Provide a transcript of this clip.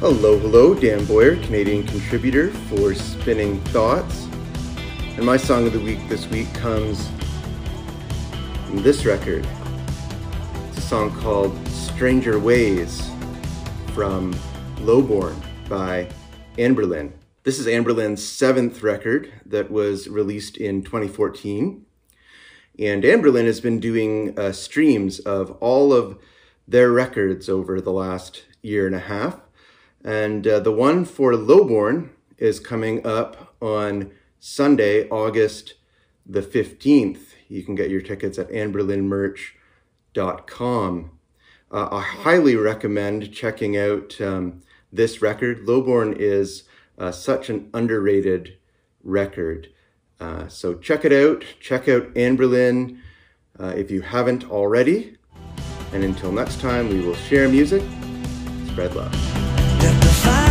Hello, hello, Dan Boyer, Canadian contributor for Spinning Thoughts. And my song of the week this week comes from this record. It's a song called Stranger Ways from Lowborn by Anberlin. This is Anberlin's seventh record that was released in 2014. And Anberlin has been doing uh, streams of all of their records over the last year and a half. And uh, the one for Lowborn is coming up on Sunday, August the 15th. You can get your tickets at anberlinmerch.com. Uh, I highly recommend checking out um, this record. Lowborn is uh, such an underrated record. Uh, so check it out. Check out Anberlin uh, if you haven't already. And until next time, we will share music, spread love. Let the fire